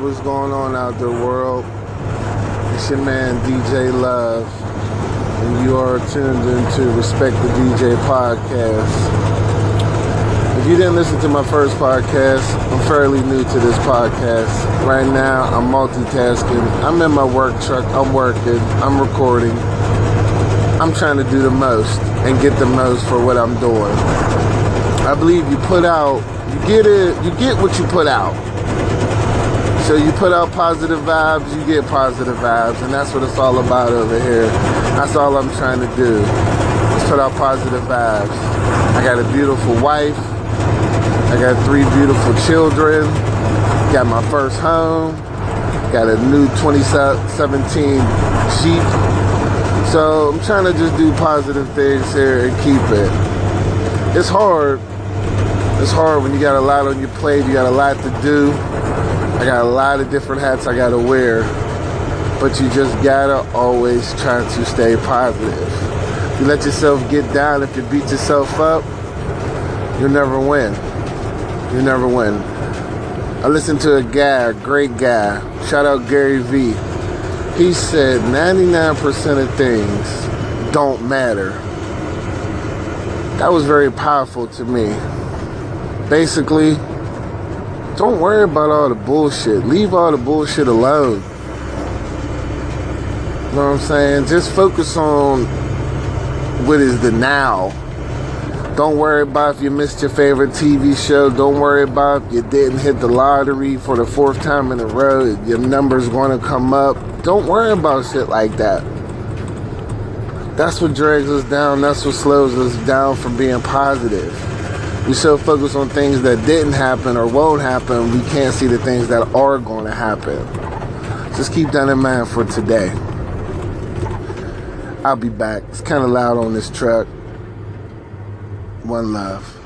what's going on out there, world? It's your man DJ Love, and you are tuned into Respect the DJ podcast. If you didn't listen to my first podcast, I'm fairly new to this podcast. Right now, I'm multitasking. I'm in my work truck. I'm working. I'm recording. I'm trying to do the most and get the most for what I'm doing. I believe you put out, you get it, you get what you put out. So you put out positive vibes, you get positive vibes, and that's what it's all about over here. That's all I'm trying to do. Is put out positive vibes. I got a beautiful wife. I got three beautiful children. Got my first home. Got a new 2017 Jeep. So I'm trying to just do positive things here and keep it. It's hard. It's hard when you got a lot on your plate. You got a lot to do. I got a lot of different hats I gotta wear. But you just gotta always try to stay positive. You let yourself get down, if you beat yourself up, you'll never win you never win. I listened to a guy, a great guy, shout out Gary Vee. He said 99% of things don't matter. That was very powerful to me. Basically, don't worry about all the bullshit. Leave all the bullshit alone. You know what I'm saying? Just focus on what is the now don't worry about if you missed your favorite TV show. Don't worry about if you didn't hit the lottery for the fourth time in a row. Your number's going to come up. Don't worry about shit like that. That's what drags us down. That's what slows us down from being positive. We so focus on things that didn't happen or won't happen, we can't see the things that are going to happen. Just keep that in mind for today. I'll be back. It's kind of loud on this truck. One love.